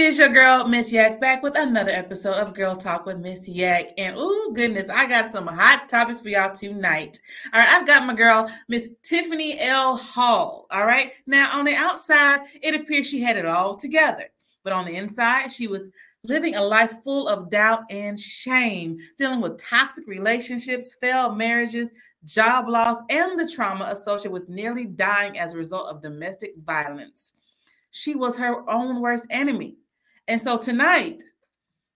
is your girl Miss Yak back with another episode of Girl Talk with Miss Yak. And oh goodness, I got some hot topics for y'all tonight. All right, I've got my girl Miss Tiffany L. Hall. All right, now on the outside, it appears she had it all together, but on the inside, she was living a life full of doubt and shame, dealing with toxic relationships, failed marriages, job loss, and the trauma associated with nearly dying as a result of domestic violence she was her own worst enemy. And so tonight,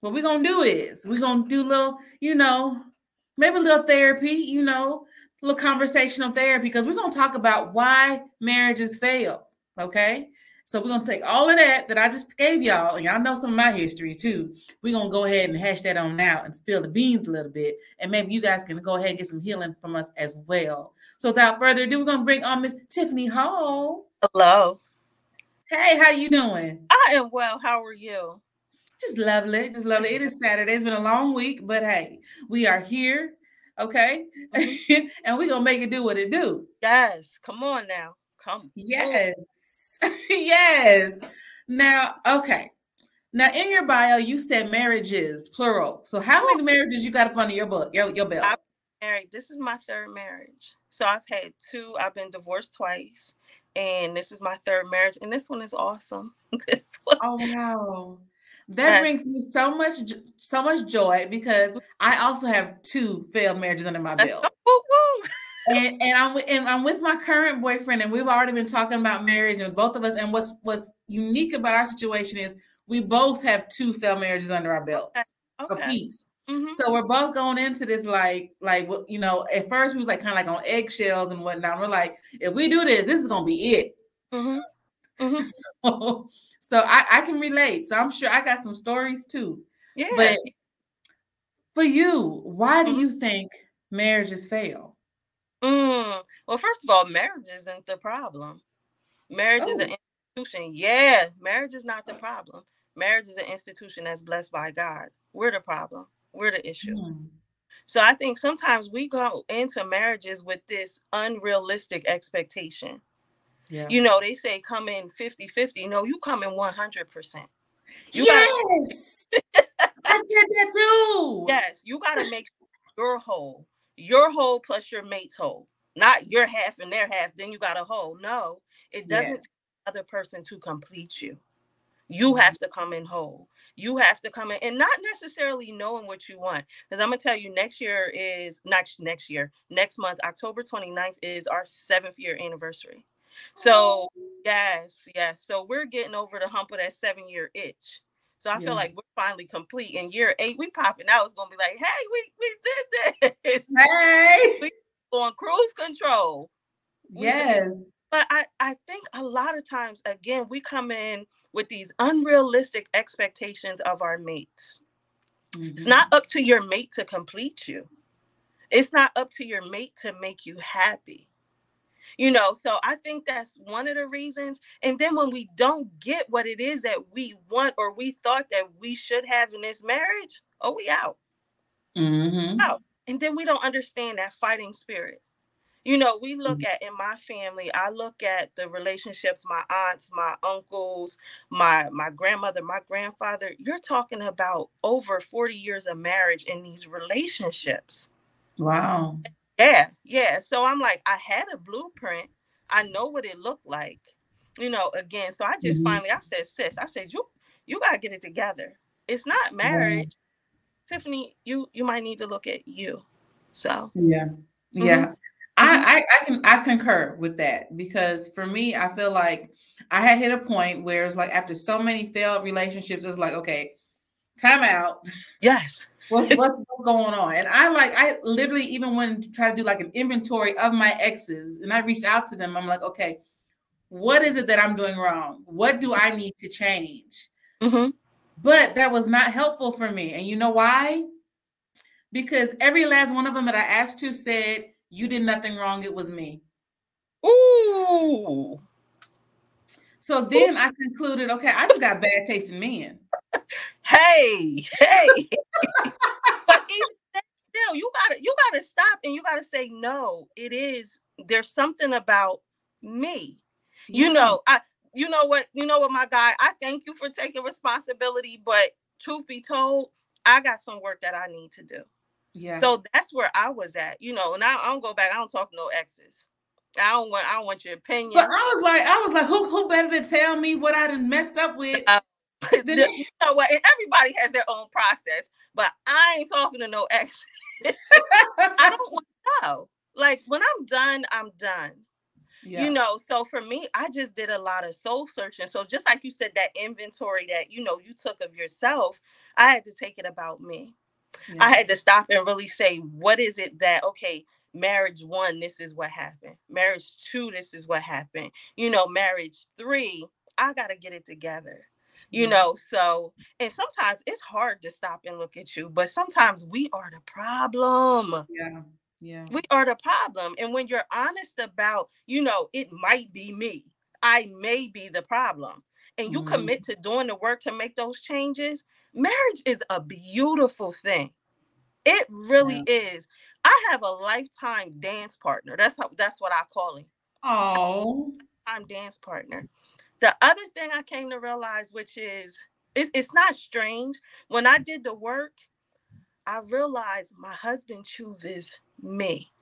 what we're gonna do is we're gonna do a little, you know, maybe a little therapy, you know, a little conversational therapy, because we're gonna talk about why marriages fail. Okay. So we're gonna take all of that that I just gave y'all, and y'all know some of my history too. We're gonna go ahead and hash that on out and spill the beans a little bit, and maybe you guys can go ahead and get some healing from us as well. So without further ado, we're gonna bring on Miss Tiffany Hall. Hello. Hey, how you doing? I am well. How are you? Just lovely. Just lovely. It is Saturday. It's been a long week, but hey, we are here. Okay. Mm-hmm. and we're gonna make it do what it do. Yes. Come on now. Come. Yes. yes. Now, okay. Now in your bio, you said marriages, plural. So how many marriages you got up under your book, your, your belt? I'm married. This is my third marriage. So I've had two, I've been divorced twice and this is my third marriage, and this one is awesome. this one. Oh wow. That brings me so much so much joy because I also have two failed marriages under my belt. And, and I'm and I'm with my current boyfriend, and we've already been talking about marriage, and both of us. And what's what's unique about our situation is we both have two failed marriages under our belts okay. piece. Mm-hmm. So we're both going into this like, like you know, at first we was like kind of like on eggshells and whatnot. We're like, if we do this, this is gonna be it. Mm-hmm. Mm-hmm. So, so I, I can relate. So I'm sure I got some stories too. Yeah. But for you, why do mm-hmm. you think marriages fail? Mm. Well, first of all, marriage isn't the problem. Marriage oh. is an oh. institution. Yeah, marriage is not the problem. Marriage is an institution that's blessed by God. We're the problem. We're the issue. Mm. So I think sometimes we go into marriages with this unrealistic expectation. Yeah. You know, they say come in 50 50. No, you come in 100%. You yes. Gotta, I said that too. Yes. You got to make your whole, your whole plus your mate's whole, not your half and their half. Then you got a whole. No, it doesn't yes. other person to complete you. You mm-hmm. have to come in whole you have to come in and not necessarily knowing what you want. Because I'm gonna tell you, next year is not next year, next month, October 29th is our seventh year anniversary. So yes, yes. So we're getting over the hump of that seven year itch. So I yeah. feel like we're finally complete. In year eight, we popping out. It's gonna be like, hey, we we did this. Hey, we on cruise control. Yes. But I, I think a lot of times, again, we come in with these unrealistic expectations of our mates. Mm-hmm. It's not up to your mate to complete you. It's not up to your mate to make you happy. You know, so I think that's one of the reasons. And then when we don't get what it is that we want or we thought that we should have in this marriage, oh, we out. Mm-hmm. Out. And then we don't understand that fighting spirit you know we look mm-hmm. at in my family i look at the relationships my aunts my uncles my my grandmother my grandfather you're talking about over 40 years of marriage in these relationships wow yeah yeah so i'm like i had a blueprint i know what it looked like you know again so i just mm-hmm. finally i said sis i said you you got to get it together it's not marriage tiffany you you might need to look at you so yeah yeah mm-hmm. Mm-hmm. I, I, can I concur with that because for me, I feel like I had hit a point where it's like after so many failed relationships, it was like, okay, time out. Yes. what's, what's going on? And I like I literally even went to try to do like an inventory of my exes, and I reached out to them. I'm like, okay, what is it that I'm doing wrong? What do I need to change? Mm-hmm. But that was not helpful for me, and you know why? because every last one of them that I asked to said, You did nothing wrong, it was me. Ooh. So then I concluded, okay, I just got bad taste in men. Hey, hey. but even still, you gotta you gotta stop and you gotta say, no, it is there's something about me. You know, I you know what, you know what, my guy, I thank you for taking responsibility, but truth be told, I got some work that I need to do. Yeah. So that's where I was at, you know, and I, I don't go back, I don't talk no exes. I don't want I don't want your opinion. But I was like, I was like, who who better to tell me what I done messed up with? Uh, the, you know what? And everybody has their own process, but I ain't talking to no ex. I don't want to know. Like when I'm done, I'm done. Yeah. You know, so for me, I just did a lot of soul searching. So just like you said, that inventory that you know you took of yourself, I had to take it about me. Yeah. I had to stop and really say, what is it that okay, marriage one, this is what happened. Marriage two, this is what happened. You know, marriage three, I gotta get it together you know so and sometimes it's hard to stop and look at you but sometimes we are the problem yeah yeah we are the problem and when you're honest about you know it might be me i may be the problem and you mm-hmm. commit to doing the work to make those changes marriage is a beautiful thing it really yeah. is i have a lifetime dance partner that's how that's what i call him oh i'm dance partner the other thing I came to realize, which is it's, it's not strange, when I did the work, I realized my husband chooses me.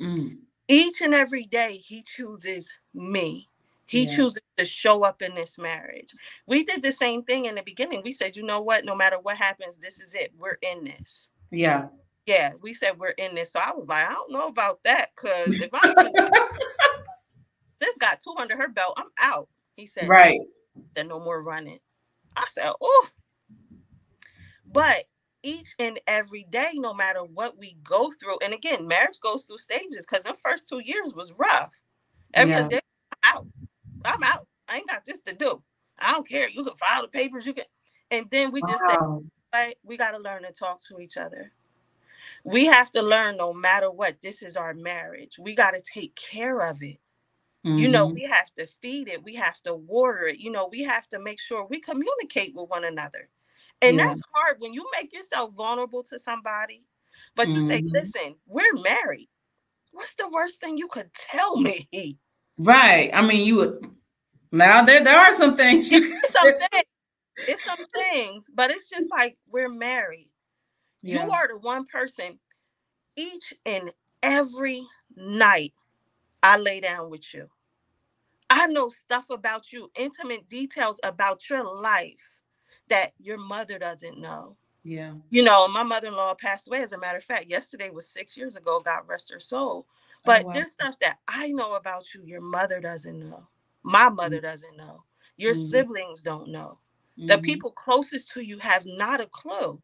Mm. Each and every day, he chooses me. He yeah. chooses to show up in this marriage. We did the same thing in the beginning. We said, you know what? No matter what happens, this is it. We're in this. Yeah. Yeah. We said we're in this. So I was like, I don't know about that. Cause if I this got two under her belt, I'm out. He said, Right. Then no more running. I said, Oh. But each and every day, no matter what we go through, and again, marriage goes through stages because the first two years was rough. Every yeah. day, I'm out. I ain't got this to do. I don't care. You can file the papers. You can, and then we just wow. say, right, we got to learn to talk to each other. We have to learn, no matter what, this is our marriage. We got to take care of it. Mm-hmm. You know, mm-hmm. we have to feed it, we have to water it, you know, we have to make sure we communicate with one another. And yeah. that's hard when you make yourself vulnerable to somebody, but you mm-hmm. say, listen, we're married. What's the worst thing you could tell me? Right. I mean, you would now there there are some things you some things. It's some things, but it's just like we're married. Yeah. You are the one person each and every night I lay down with you. I know stuff about you, intimate details about your life that your mother doesn't know. Yeah. You know, my mother in law passed away. As a matter of fact, yesterday was six years ago. God rest her soul. Oh, but oh, wow. there's stuff that I know about you, your mother doesn't know. My mother mm-hmm. doesn't know. Your mm-hmm. siblings don't know. Mm-hmm. The people closest to you have not a clue.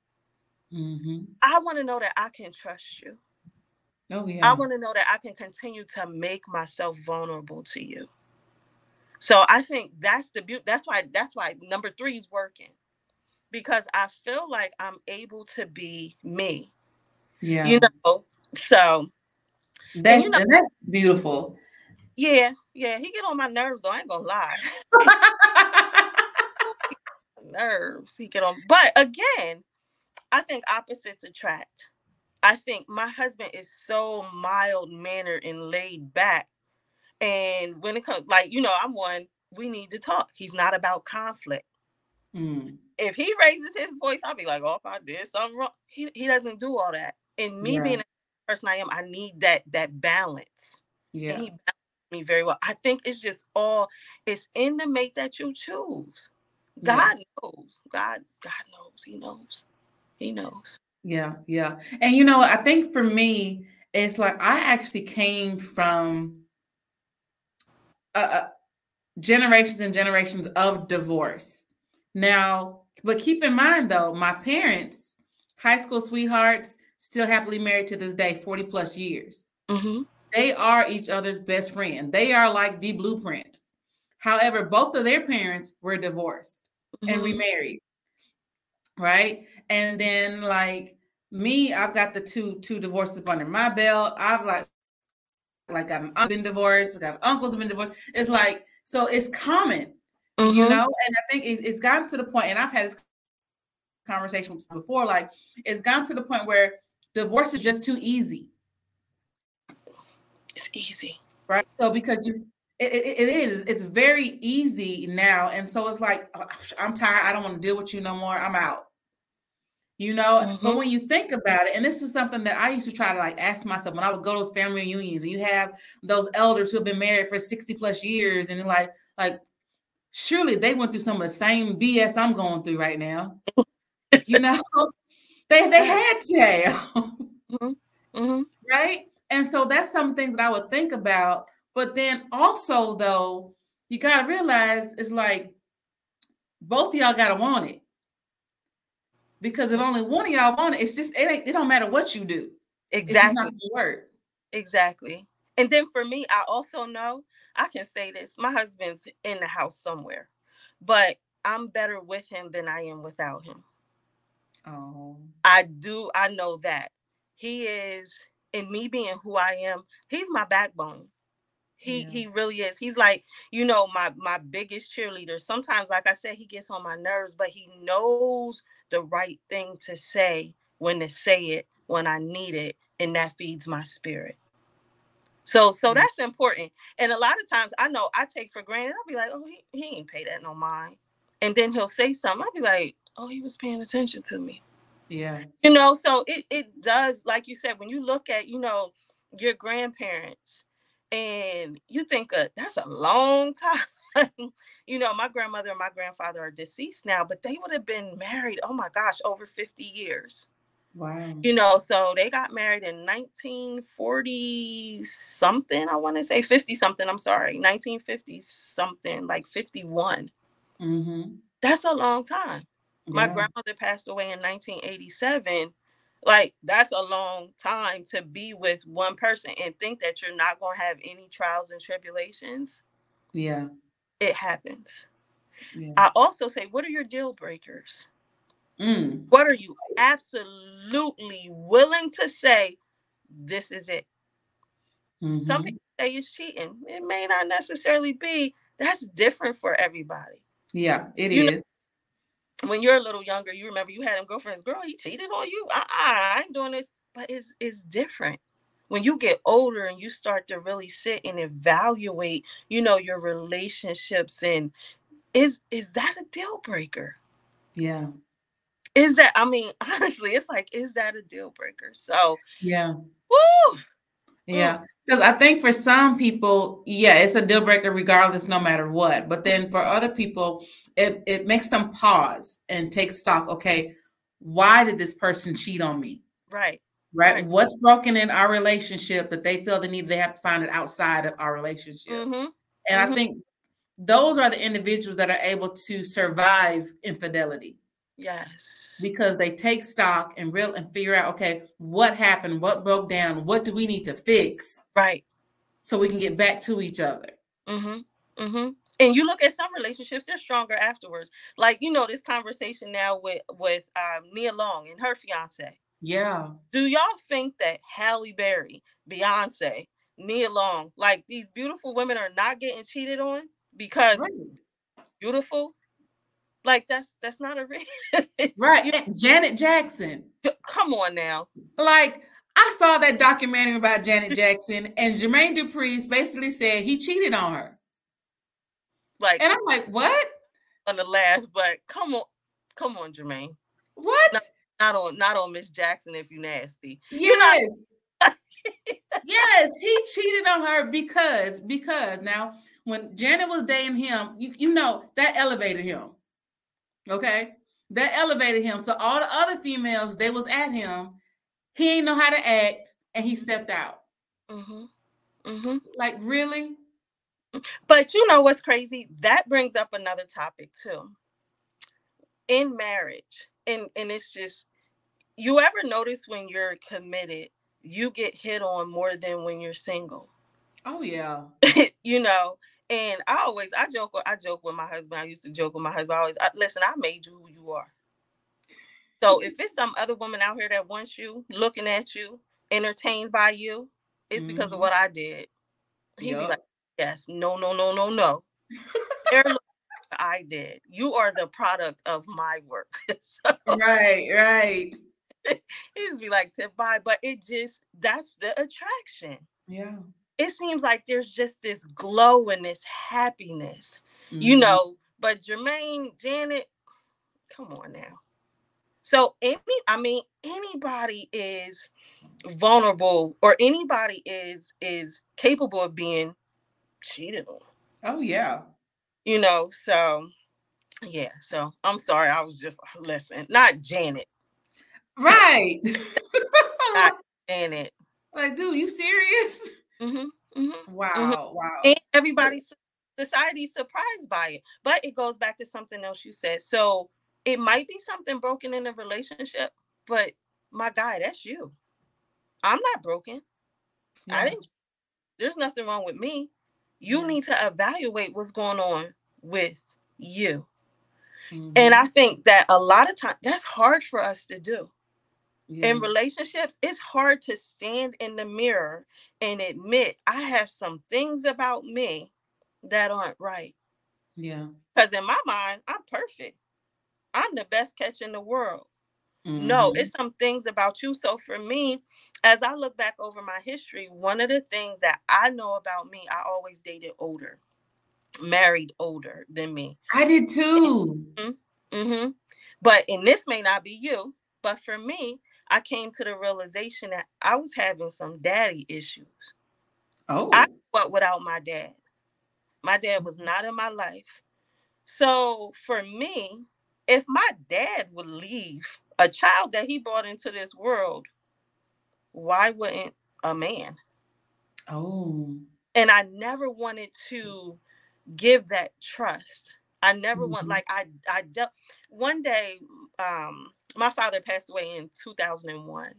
Mm-hmm. I want to know that I can trust you. Oh, yeah. I want to know that I can continue to make myself vulnerable to you. So I think that's the beauty. That's why that's why number three is working because I feel like I'm able to be me. Yeah. You know, so that's you know, that's beautiful. Yeah, yeah. He get on my nerves though. I ain't gonna lie. nerves. He get on, but again, I think opposites attract. I think my husband is so mild mannered and laid back. And when it comes, like, you know, I'm one, we need to talk. He's not about conflict. Mm. If he raises his voice, I'll be like, oh, if I did something wrong. He, he doesn't do all that. And me yeah. being the person I am, I need that that balance. Yeah. And he me very well. I think it's just all it's in the mate that you choose. God yeah. knows. God, God knows. He knows. He knows. Yeah, yeah. And you know, I think for me, it's like I actually came from uh, generations and generations of divorce. Now, but keep in mind though, my parents, high school sweethearts, still happily married to this day, 40 plus years. Mm-hmm. They are each other's best friend. They are like the blueprint. However, both of their parents were divorced mm-hmm. and remarried right? And then like me, I've got the two two divorces under my belt. I've like like I've been divorced, got uncles have been divorced. It's like so it's common, mm-hmm. you know. And I think it, it's gotten to the point, and I've had this conversation before. Like it's gotten to the point where divorce is just too easy. It's easy, right? So because you it, it, it is. It's very easy now. And so it's like, I'm tired. I don't want to deal with you no more. I'm out. You know, mm-hmm. but when you think about it, and this is something that I used to try to like ask myself when I would go to those family reunions, and you have those elders who have been married for 60 plus years, and like, like, surely they went through some of the same BS I'm going through right now. you know, they they had to, mm-hmm. Mm-hmm. right? And so that's some things that I would think about but then also though, you gotta realize it's like both of y'all gotta want it. Because if only one of y'all want it, it's just it ain't it don't matter what you do. Exactly. work. Exactly. And then for me, I also know I can say this: my husband's in the house somewhere, but I'm better with him than I am without him. Oh. I do. I know that he is, in me being who I am, he's my backbone. He yeah. he really is. He's like, you know, my my biggest cheerleader. Sometimes, like I said, he gets on my nerves, but he knows the right thing to say when to say it when I need it, and that feeds my spirit. So so mm-hmm. that's important. And a lot of times I know I take for granted. I'll be like, oh, he, he ain't pay that no mind. And then he'll say something. I'll be like, oh, he was paying attention to me. Yeah. You know, so it it does, like you said, when you look at, you know, your grandparents and you think uh, that's a long time you know my grandmother and my grandfather are deceased now but they would have been married oh my gosh over 50 years wow you know so they got married in 1940 something i want to say 50 something i'm sorry 1950 something like 51 mm-hmm. that's a long time yeah. my grandmother passed away in 1987 like that's a long time to be with one person and think that you're not going to have any trials and tribulations yeah it happens yeah. i also say what are your deal breakers mm. what are you absolutely willing to say this is it mm-hmm. some people say it's cheating it may not necessarily be that's different for everybody yeah it you is. When you're a little younger, you remember you had him girlfriends, girl, he cheated on you. Uh-uh, I ain't doing this. But it's it's different. When you get older and you start to really sit and evaluate, you know, your relationships and is is that a deal breaker? Yeah. Is that I mean, honestly, it's like, is that a deal breaker? So yeah. Woo! Yeah, because I think for some people, yeah, it's a deal breaker regardless, no matter what. But then for other people, it, it makes them pause and take stock. Okay, why did this person cheat on me? Right. Right. right. What's broken in our relationship that they feel the need they have to find it outside of our relationship? Mm-hmm. And mm-hmm. I think those are the individuals that are able to survive infidelity. Yes. Because they take stock and real and figure out, okay, what happened, what broke down, what do we need to fix? Right. So we can get back to each other. Mm-hmm. Mm-hmm. And you look at some relationships, they're stronger afterwards. Like, you know, this conversation now with with um, Nia Long and her fiance. Yeah. Do y'all think that Halle Berry, Beyonce, Nia Long, like these beautiful women are not getting cheated on because right. beautiful? Like that's that's not a right. You Janet Jackson. Come on now. Like I saw that documentary about Janet Jackson, and Jermaine Dupri basically said he cheated on her. Like, and I'm like, what? On the last, but come on, come on, Jermaine. What? Not, not on, not on Miss Jackson. If you nasty, yes, yes, he cheated on her because because now when Janet was dating him, you you know that elevated him. Okay. That elevated him. So all the other females, they was at him. He ain't know how to act and he stepped out. Mm-hmm. Mm-hmm. Like, really? But you know what's crazy? That brings up another topic too. In marriage, and, and it's just you ever notice when you're committed, you get hit on more than when you're single. Oh yeah. you know, and I always I joke I joke with my husband. I used to joke with my husband. I always I, listen. I made you who you are. So if it's some other woman out here that wants you, looking at you, entertained by you, it's because of Mhm. what I did. He'd be like, Yes, no, no, no, no, no. They're looking at what I did. You are the product of my work. so Right, right. he'd be like tip by, but it just that's the attraction. Yeah. It seems like there's just this glow and this happiness, you Mhm. know. But Jermaine, Janet, come on now. So any, I mean, anybody is vulnerable or anybody is is capable of being cheated on. Oh yeah. You know, so yeah. So I'm sorry, I was just listen, not Janet. Right. Janet. like, dude, you serious? Hmm hmm Wow, wow. and everybody society's surprised by it but it goes back to something else you said so it might be something broken in a relationship but my guy that's you. I'm not broken. I didn't there's nothing wrong with me. You Yeah. need to evaluate what's going on with you. And i think that a lot of times that's hard for us to do yeah. in relationships, it's hard to stand in the mirror and admit I have some things about me that aren't right. yeah. Because in my mind, I'm perfect. I'm the best catch in the world. No, Mhm. it's some things about you. So for me, as I look back over my history, one of the things that I know about me, I always dated older, married older than me. I did too. Mm-hmm. But and this may not be you, but for me, I came to the realization that I was having some daddy issues. Oh. I grew up without my dad. My dad was not in my life. So for me, if my dad would leave a child that he brought into this world, why wouldn't a man? oh. And I never wanted to give that trust. I never want Mhm. like I I dealt one day um my father passed away in 2001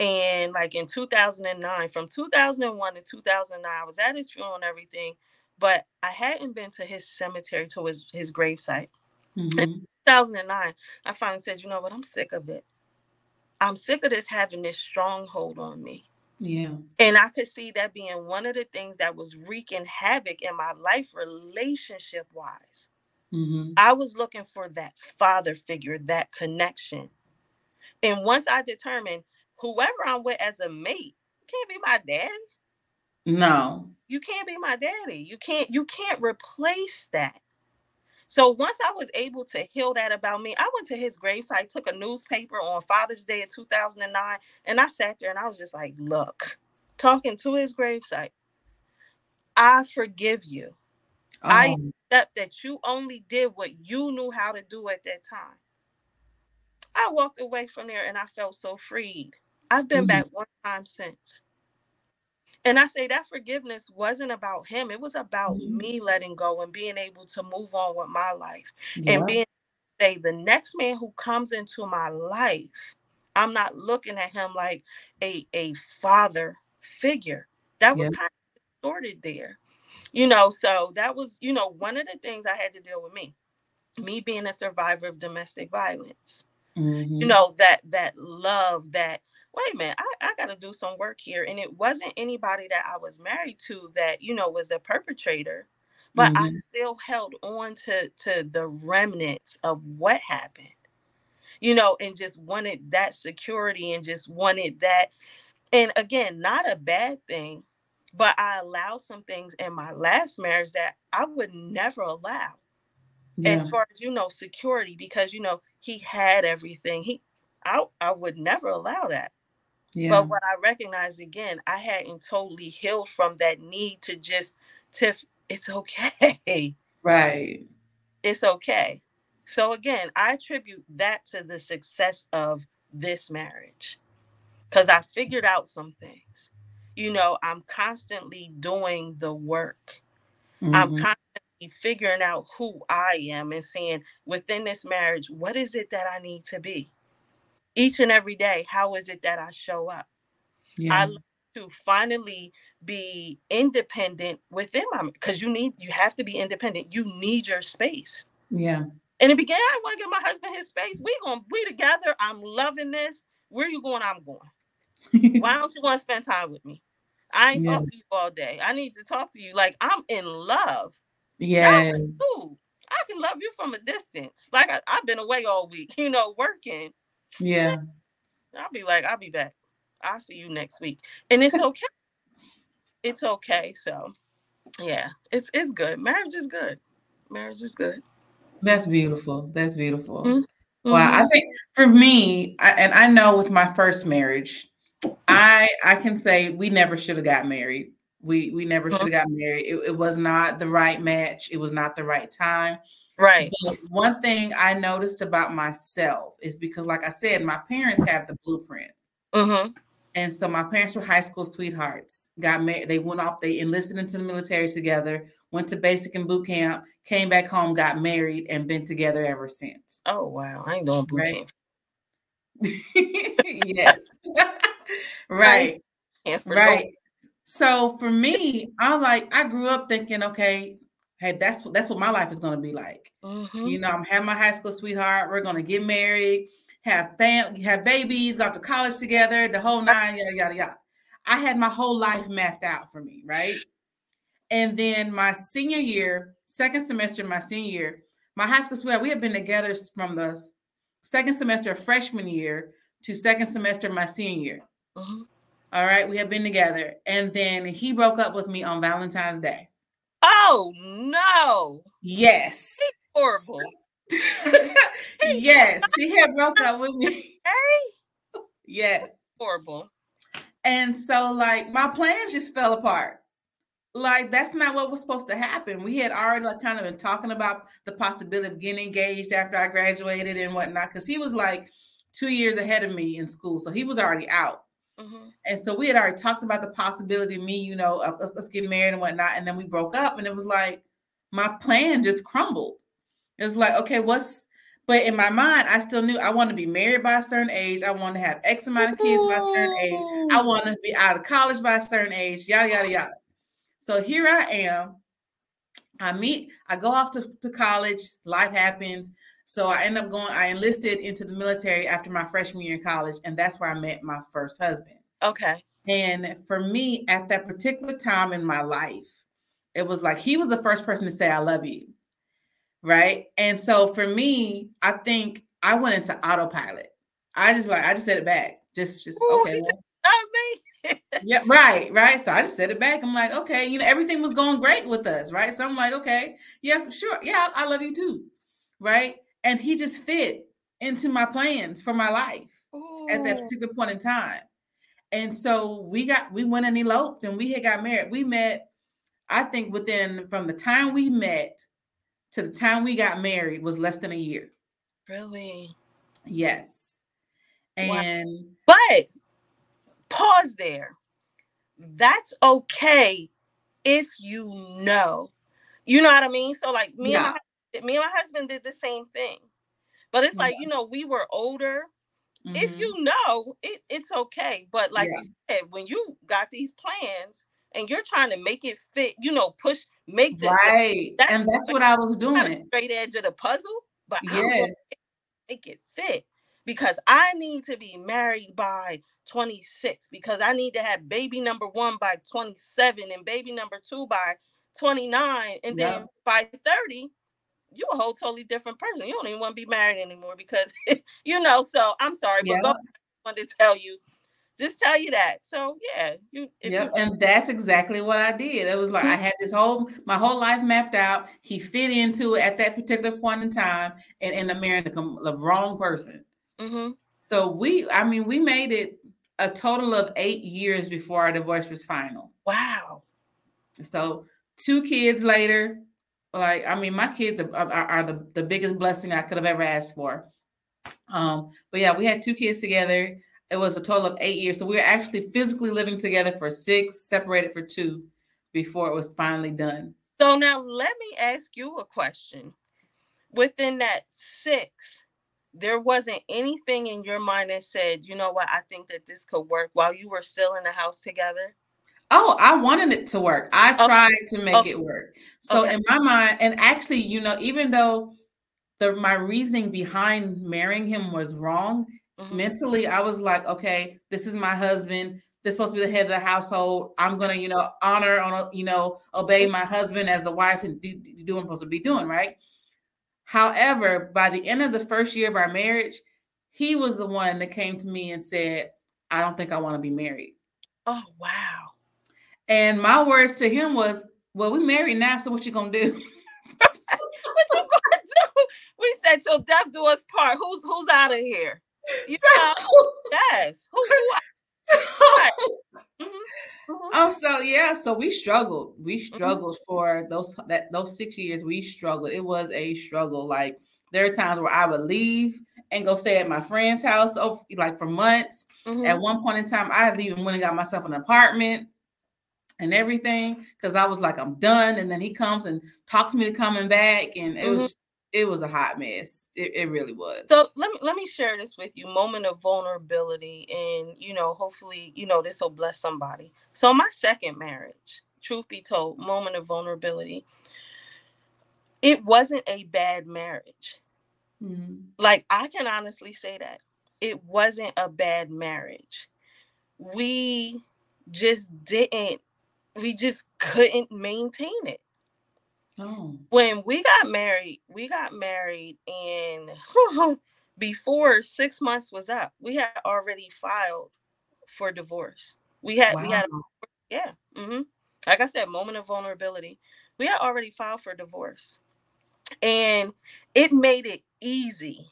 and like in 2009 from 2001 to 2009 I was at his funeral and everything but I hadn't been to his cemetery to his his gravesite. Mhm. 2009 I finally said you know what? I'm sick of it. I'm sick of this having this stronghold on me. Yeah. and I could see that being one of the things that was wreaking havoc in my life relationship wise Mhm. I was looking for that father figure, that connection. And once I determined whoever I'm with as a mate can't be my daddy. No. You can't be my daddy. You can't you can't replace that. So once I was able to heal that about me, I went to his gravesite, took a newspaper on Father's Day in 2009, and I sat there and I was just like, look, talking to his gravesite, I forgive you. I- Oh. Except that you only did what you knew how to do at that time. I walked away from there and I felt so freed. I've been Mhm. back one time since. And I say that forgiveness wasn't about him. It was about Mhm. me letting go and being able to move on with my life yeah. and being say the next man who comes into my life, I'm not looking at him like a a father figure. That was Yeah. kind of distorted there. You know, so that was, you know, one of the things I had to deal with me. Me being a survivor of domestic violence. Mhm. You know, that that love that wait a minute, I, I gotta do some work here. And it wasn't anybody that I was married to that, you know, was the perpetrator but I Mhm. still held on to to the remnants of what happened, you know, and just wanted that security and just wanted that. And again, not a bad thing, but I allowed some things in my last marriage that I would never allow, yeah. as far as you know, security, because you know he had everything. He, I, I would never allow that. yeah. But what I recognized again, I hadn't totally healed from that need to just Tiff, it's okay. right. it's okay. So again, I attribute that to the success of this marriage because I figured out some things. You know, I'm constantly doing the work. I'm Mhm. constantly figuring out who I am and saying within this marriage, what is it that I need to be? Each and every day, how is it that I show up? yeah. I to finally be independent within my because you need you have to be independent. You need your space. yeah. In the beginning, I want to give my husband his space. We gonna be together. I'm loving this. Where you going? I'm going. Why don't you want to spend time with me? I ain't yeah. talk to you all day. I need to talk to you. Like I'm in love. Yeah. Ooh, I can love you from a distance. Like I, have been away all week, you know, working. Yeah. I'll be like, I'll be back. I'll see you next week. And it's okay. it's okay. So yeah, it's it's good. Marriage is good. Marriage is good. That's beautiful. That's beautiful. Mm-hmm. Well, I think for me, I, and I know with my first marriage, I I can say we never should have got married. We we never mm-hmm. should have got married. It, it, was not the right match. It was not the right time. Right. But one thing I noticed about myself is because, like I said, my parents have the blueprint. Mm-hmm. And so my parents were high school sweethearts. Got married. They went off. They enlisted into the military together. Went to basic and boot camp. Came back home. Got married and been together ever since. Oh wow! I ain't doing boot right? camp. yes. right. Right. So for me, I like I grew up thinking, okay, hey, that's what that's what my life is going to be like. Mm-hmm. You know, I'm having my high school sweetheart. We're going to get married, have fam, have babies, go to college together, the whole nine, yada yada yada. I had my whole life mapped out for me, right? And then my senior year, second semester, my senior year, my high school sweetheart, we have been together from the second semester of freshman year to second semester my senior year. Mm-hmm. All right, we have been together, and then he broke up with me on Valentine's Day. Oh no! Yes, He's horrible. yes, he had broke up with me. Hey, yes, horrible. And so, like, my plans just fell apart. Like, that's not what was supposed to happen. We had already like kind of been talking about the possibility of getting engaged after I graduated and whatnot, because he was like two years ahead of me in school, so he was already out. Mm-hmm. And so we had already talked about the possibility of me, you know, of, of us getting married and whatnot. And then we broke up, and it was like my plan just crumbled. It was like, okay, what's but in my mind, I still knew I want to be married by a certain age. I want to have X amount of kids by a certain age. I want to be out of college by a certain age, yada, yada, yada. So here I am. I meet, I go off to, to college, life happens. So I end up going, I enlisted into the military after my freshman year in college, and that's where I met my first husband. Okay. And for me, at that particular time in my life, it was like he was the first person to say, I love you. Right. And so for me, I think I went into autopilot. I just like, I just said it back. Just, just, Ooh, okay. Well, yeah, right, right. So I just said it back. I'm like, okay, you know, everything was going great with us, right? So I'm like, okay, yeah, sure, yeah, I love you too, right? And he just fit into my plans for my life Ooh. at that particular point in time. And so we got we went and eloped and we had got married. We met, I think within from the time we met to the time we got married was less than a year. Really? Yes. And wow. but pause there. That's okay if you know. You know what I mean? So like me yeah. and my me and my husband did the same thing. But it's like, you know, we were older. Mm-hmm. If you know, it, it's okay. But like yeah. you said, when you got these plans and you're trying to make it fit, you know, push, make the right. That's and that's what I was doing. Straight edge of the puzzle, but yes, make it fit because I need to be married by 26 because I need to have baby number one by 27 and baby number two by 29 and then yeah. by 30 you're a whole totally different person. You don't even want to be married anymore because you know. So I'm sorry, but go, I wanted to tell you, just tell you that. So yeah, you. Yeah, and that's exactly what I did. It was like I had this whole my whole life mapped out. He fit into it at that particular point in time, and in the marrying the, the wrong person. Mm-hmm. So we, I mean, we made it a total of eight years before our divorce was final. Wow. So two kids later, like, I mean, my kids are, are, are the, the biggest blessing I could have ever asked for. Um, but yeah, we had two kids together. It was a total of eight years. So we were actually physically living together for six, separated for two before it was finally done. So now let me ask you a question. Within that six, there wasn't anything in your mind that said, you know what, I think that this could work while you were still in the house together? Oh, I wanted it to work. I tried to make okay. it work. So okay. in my mind, and actually, you know, even though the my reasoning behind marrying him was wrong. Mm-hmm. Mentally, I was like, okay, this is my husband. This supposed to be the head of the household. I'm gonna, you know, honor on, you know, obey my husband as the wife and do, do what I'm supposed to be doing, right? However, by the end of the first year of our marriage, he was the one that came to me and said, I don't think I want to be married. Oh, wow. And my words to him was, Well, we married now, so what you gonna do? what you gonna do? We said till death do us part. Who's who's out of here? You so, know? Yes. Who, who mm-hmm. Mm-hmm. Um, so yeah, so we struggled. We mm-hmm. struggled mm-hmm. for those that those six years. We struggled. It was a struggle. Like there are times where I would leave and go stay at my friend's house, over, like for months. Mm-hmm. At one point in time, I had even went and got myself an apartment and everything because I was like, I'm done. And then he comes and talks me to coming back, and it mm-hmm. was it was a hot mess. It, it really was. So let me let me share this with you. Moment of vulnerability, and you know, hopefully, you know, this will bless somebody. So my second marriage, truth be told, moment of vulnerability. It wasn't a bad marriage. Mm-hmm. Like I can honestly say that it wasn't a bad marriage. We just didn't. We just couldn't maintain it. Oh. When we got married, we got married and before six months was up, we had already filed for divorce. We had wow. we had yeah. Mm-hmm. Like I said, moment of vulnerability. We had already filed for divorce. And it made it easy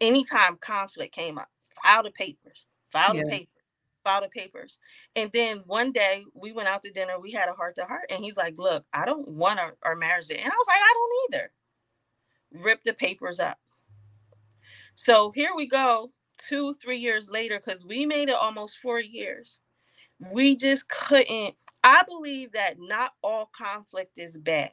anytime conflict came up. File the papers, file yeah. the papers file the papers. And then one day we went out to dinner, we had a heart to heart, and he's like, Look, I don't want our, our marriage to And I was like, I don't either. Rip the papers up. So here we go, two, three years later, because we made it almost four years. We just couldn't. I believe that not all conflict is bad.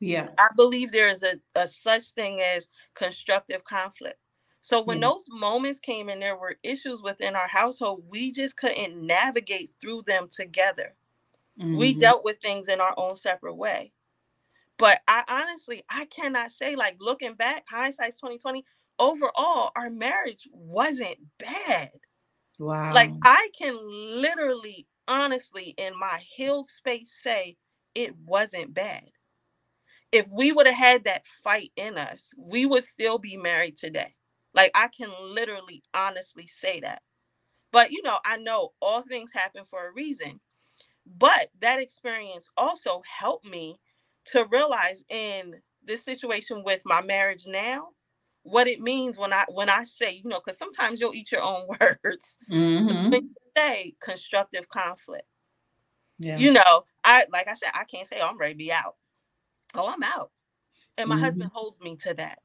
Yeah. I believe there is a, a such thing as constructive conflict. So when mm those moments came and there were issues within our household, we just couldn't navigate through them together. Mm-hmm. We dealt with things in our own separate way. But I honestly, I cannot say like looking back, hindsight's 2020, overall, our marriage wasn't bad. Wow. Like I can literally, honestly, in my healed space say it wasn't bad. If we would have had that fight in us, we would still be married today. Like I can literally honestly say that. But you know, I know all things happen for a reason. But that experience also helped me to realize in this situation with my marriage now what it means when I when I say, you know, because sometimes you'll eat your own words. Mm-hmm. When you say constructive conflict. Yeah. You know, I like I said, I can't say oh, I'm ready to be out. Oh, I'm out. And my mm-hmm. husband holds me to that.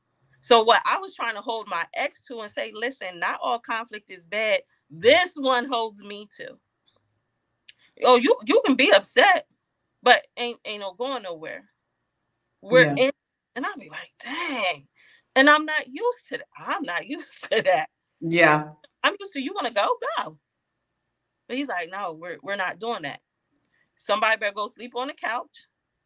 So what I was trying to hold my ex to and say, listen, not all conflict is bad. This one holds me to. Oh, you you can be upset, but ain't ain't no going nowhere. We're yeah. in, and I'll be like, dang. And I'm not used to that. I'm not used to that. Yeah. I'm used to you want to go, go. But he's like, no, we're we're not doing that. Somebody better go sleep on the couch.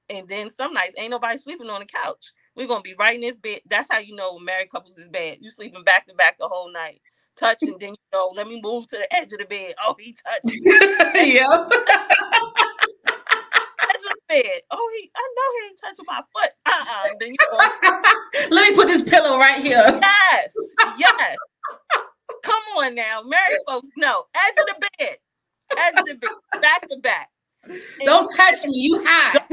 And then some nights ain't nobody sleeping on the couch. We're gonna be right in this bed. That's how you know married couples is bad. You sleeping back to back the whole night, touching. then you know, let me move to the edge of the bed. Oh, he touched. of bed. Oh, he. I know he ain't touching my foot. Uh uh-uh. uh Then you go, let me put this pillow right here. Yes. Yes. Come on now, married folks. No, edge of the bed. Edge of the bed. Back to back. And don't touch me. You hot.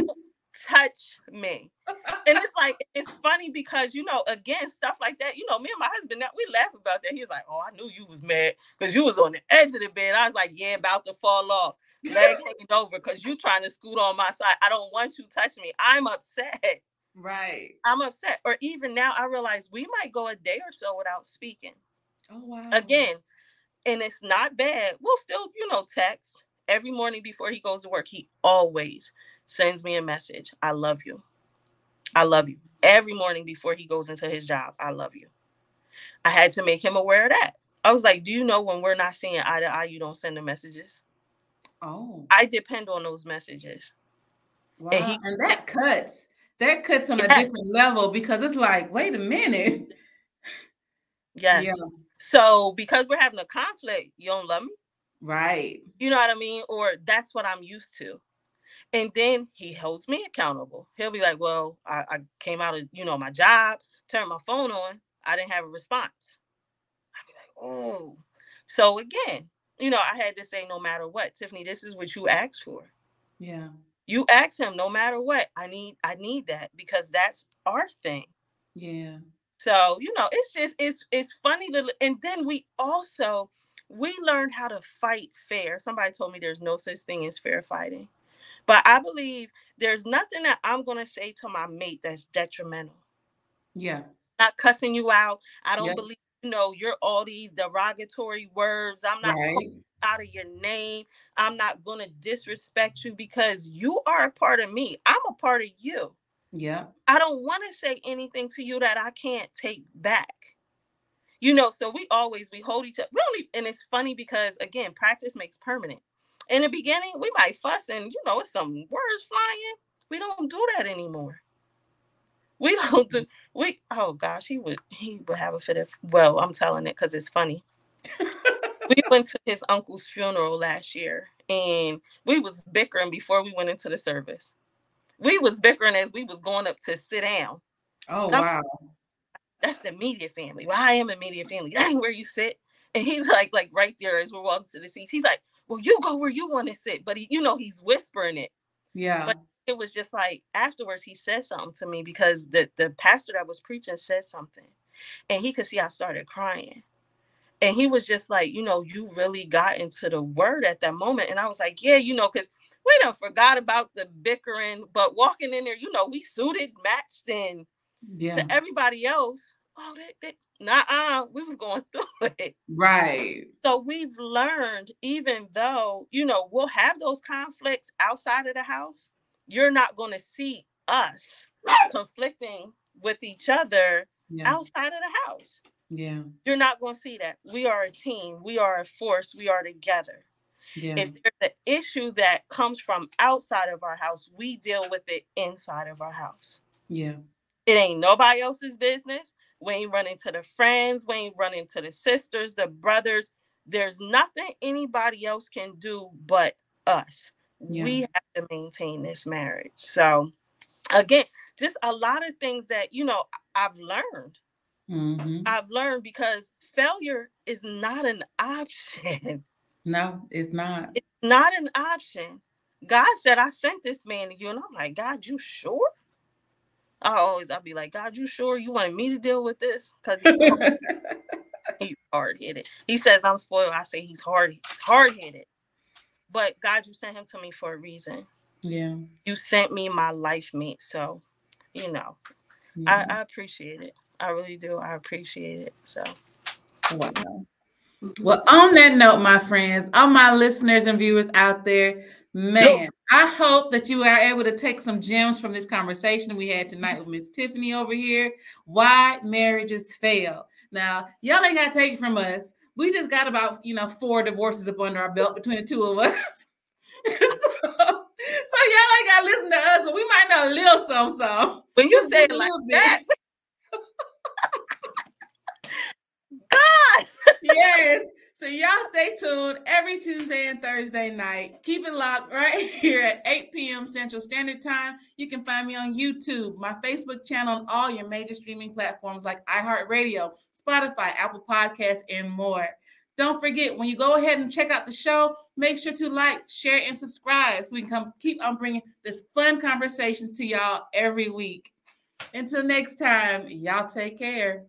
Touch me. and it's like it's funny because you know, again, stuff like that. You know, me and my husband we laugh about that. He's like, "Oh, I knew you was mad because you was on the edge of the bed." I was like, "Yeah, about to fall off, leg hanging over because you trying to scoot on my side. I don't want you touching me. I'm upset." Right. I'm upset. Or even now, I realize we might go a day or so without speaking. Oh wow. Again, and it's not bad. We'll still, you know, text every morning before he goes to work. He always sends me a message. I love you. I love you. Every morning before he goes into his job, I love you. I had to make him aware of that. I was like, Do you know when we're not seeing eye to eye, you don't send the messages? Oh. I depend on those messages. Wow. And, he, and that cuts. that cuts on a different level because it's like, wait a minute. Yes. Yeah. So because we're having a conflict, you don't love me. Right. You know what I mean? Or that's what I'm used to. And then he holds me accountable. He'll be like, Well, I, I came out of, you know, my job, turned my phone on, I didn't have a response. I'd be like, oh. So again, you know, I had to say, no matter what, Tiffany, this is what you asked for. Yeah. You ask him, no matter what, I need, I need that because that's our thing. Yeah. So, you know, it's just it's it's funny to and then we also we learned how to fight fair. Somebody told me there's no such thing as fair fighting. But I believe there's nothing that I'm going to say to my mate that's detrimental. Yeah. Not cussing you out. I don't believe you know you're all these derogatory words. I'm not right. out of your name. I'm not going to disrespect you because you are a part of me. I'm a part of you. Yeah. I don't want to say anything to you that I can't take back. You know, so we always we hold each other really, and it's funny because again, practice makes permanent. In the beginning, we might fuss and you know, it's some words flying. We don't do that anymore. We don't do mm-hmm. we oh gosh, he would he would have a fit of well, I'm telling it because it's funny. we went to his uncle's funeral last year and we was bickering before we went into the service we was bickering as we was going up to sit down. Oh so wow. That's the media family. Well, I am a media family. That ain't where you sit. And he's like, like right there as we're walking to the seats. He's like, Well, you go where you want to sit. But he, you know, he's whispering it. Yeah. But it was just like afterwards he said something to me because the, the pastor that was preaching said something. And he could see I started crying. And he was just like, you know, you really got into the word at that moment. And I was like, yeah, you know, because we don't forgot about the bickering, but walking in there, you know, we suited, matched, and yeah. to everybody else, oh, that, that nah, we was going through it. Right. So we've learned, even though, you know, we'll have those conflicts outside of the house, you're not going to see us conflicting with each other yeah. outside of the house. Yeah. You're not going to see that. We are a team. We are a force. We are together. Yeah. If there's an issue that comes from outside of our house, we deal with it inside of our house. Yeah. It ain't nobody else's business. We ain't running to the friends. We ain't running to the sisters, the brothers. There's nothing anybody else can do but us. Yeah. We have to maintain this marriage. So, again, just a lot of things that, you know, I've learned. Mm-hmm. I've learned because failure is not an option. No, it's not. It's not an option. God said, I sent this man to you. And I'm like, God, you sure? I always I'll be like, God, you sure you want me to deal with this? Because he's, hard headed. He says I'm spoiled. I say he's hard, he's hard headed. But God, you sent him to me for a reason. Yeah. You sent me my life mate. So, you know, yeah. I, I appreciate it. I really do. I appreciate it. So wow. Well, on that note, my friends, all my listeners and viewers out there, man, I hope that you are able to take some gems from this conversation we had tonight with Miss Tiffany over here. Why marriages fail. Now, y'all ain't got to take it from us. We just got about, you know, four divorces up under our belt between the two of us. so, so, y'all ain't got to listen to us, but we might know a little something. So when you say it like that, God. yes. So y'all stay tuned every Tuesday and Thursday night. Keep it locked right here at 8 p.m. Central Standard Time. You can find me on YouTube, my Facebook channel, on all your major streaming platforms like iHeartRadio, Spotify, Apple Podcasts, and more. Don't forget when you go ahead and check out the show, make sure to like, share, and subscribe so we can come keep on bringing this fun conversations to y'all every week. Until next time, y'all take care.